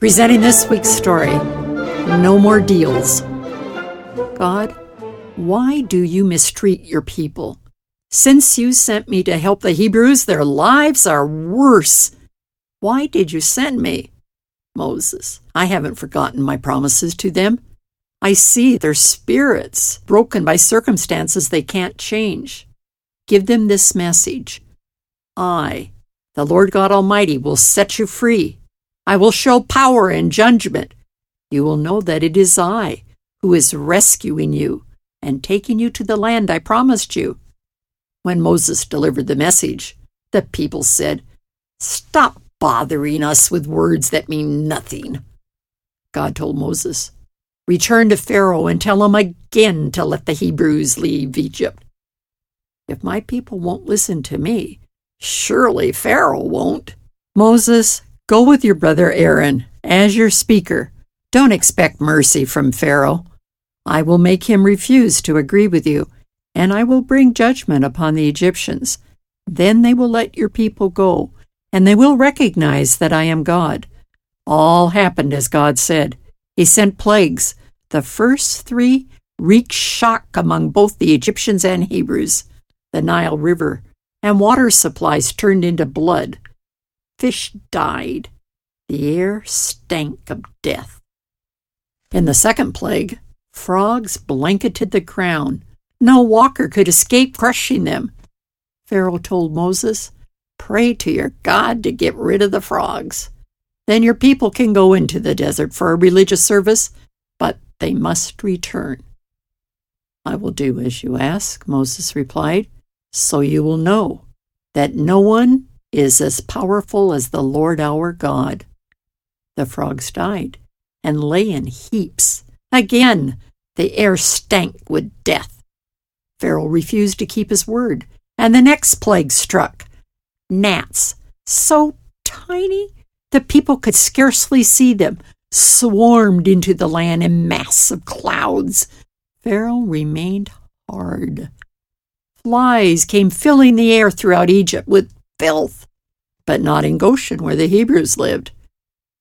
Presenting this week's story No More Deals. God, why do you mistreat your people? Since you sent me to help the Hebrews, their lives are worse. Why did you send me? Moses, I haven't forgotten my promises to them. I see their spirits broken by circumstances they can't change. Give them this message I, the Lord God Almighty, will set you free. I will show power and judgment. You will know that it is I who is rescuing you and taking you to the land I promised you. When Moses delivered the message, the people said, Stop bothering us with words that mean nothing. God told Moses, Return to Pharaoh and tell him again to let the Hebrews leave Egypt. If my people won't listen to me, surely Pharaoh won't. Moses, Go with your brother Aaron as your speaker. Don't expect mercy from Pharaoh. I will make him refuse to agree with you, and I will bring judgment upon the Egyptians. Then they will let your people go, and they will recognize that I am God. All happened as God said. He sent plagues. The first three wreaked shock among both the Egyptians and Hebrews. The Nile River and water supplies turned into blood. Fish died. The air stank of death. In the second plague, frogs blanketed the ground. No walker could escape crushing them. Pharaoh told Moses, Pray to your God to get rid of the frogs. Then your people can go into the desert for a religious service, but they must return. I will do as you ask, Moses replied, so you will know that no one is as powerful as the Lord our God. The frogs died and lay in heaps. Again, the air stank with death. Pharaoh refused to keep his word, and the next plague struck. Gnats, so tiny the people could scarcely see them, swarmed into the land in massive clouds. Pharaoh remained hard. Flies came filling the air throughout Egypt with filth, but not in Goshen where the Hebrews lived.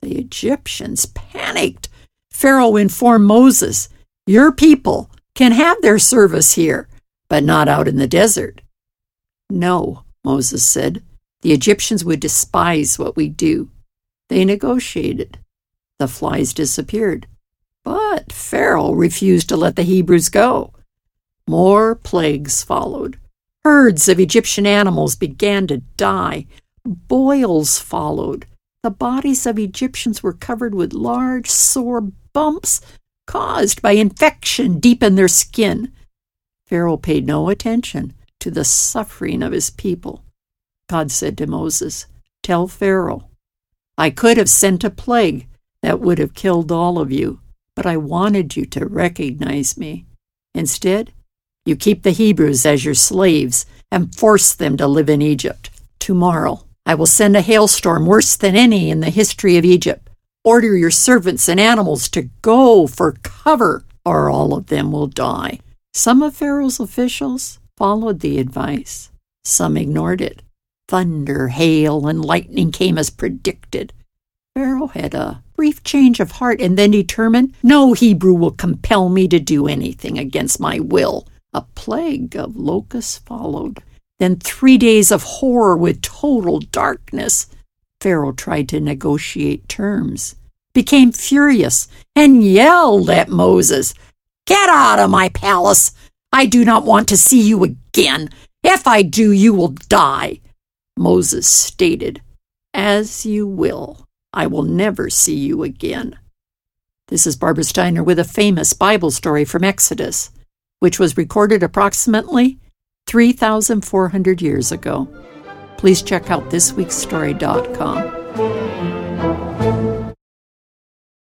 The Egyptians panicked. Pharaoh informed Moses, Your people can have their service here, but not out in the desert. No, Moses said, the Egyptians would despise what we do. They negotiated. The flies disappeared. But Pharaoh refused to let the Hebrews go. More plagues followed. Herds of Egyptian animals began to die. Boils followed. The bodies of Egyptians were covered with large, sore bumps caused by infection deep in their skin. Pharaoh paid no attention to the suffering of his people. God said to Moses, Tell Pharaoh, I could have sent a plague that would have killed all of you, but I wanted you to recognize me. Instead, you keep the Hebrews as your slaves and force them to live in Egypt. Tomorrow, I will send a hailstorm worse than any in the history of Egypt. Order your servants and animals to go for cover, or all of them will die. Some of Pharaoh's officials followed the advice, some ignored it. Thunder, hail, and lightning came as predicted. Pharaoh had a brief change of heart and then determined no Hebrew will compel me to do anything against my will. A plague of locusts followed. Then three days of horror with total darkness. Pharaoh tried to negotiate terms, became furious, and yelled at Moses, Get out of my palace! I do not want to see you again. If I do, you will die. Moses stated, As you will. I will never see you again. This is Barbara Steiner with a famous Bible story from Exodus which was recorded approximately 3,400 years ago. Please check out thisweekstory.com.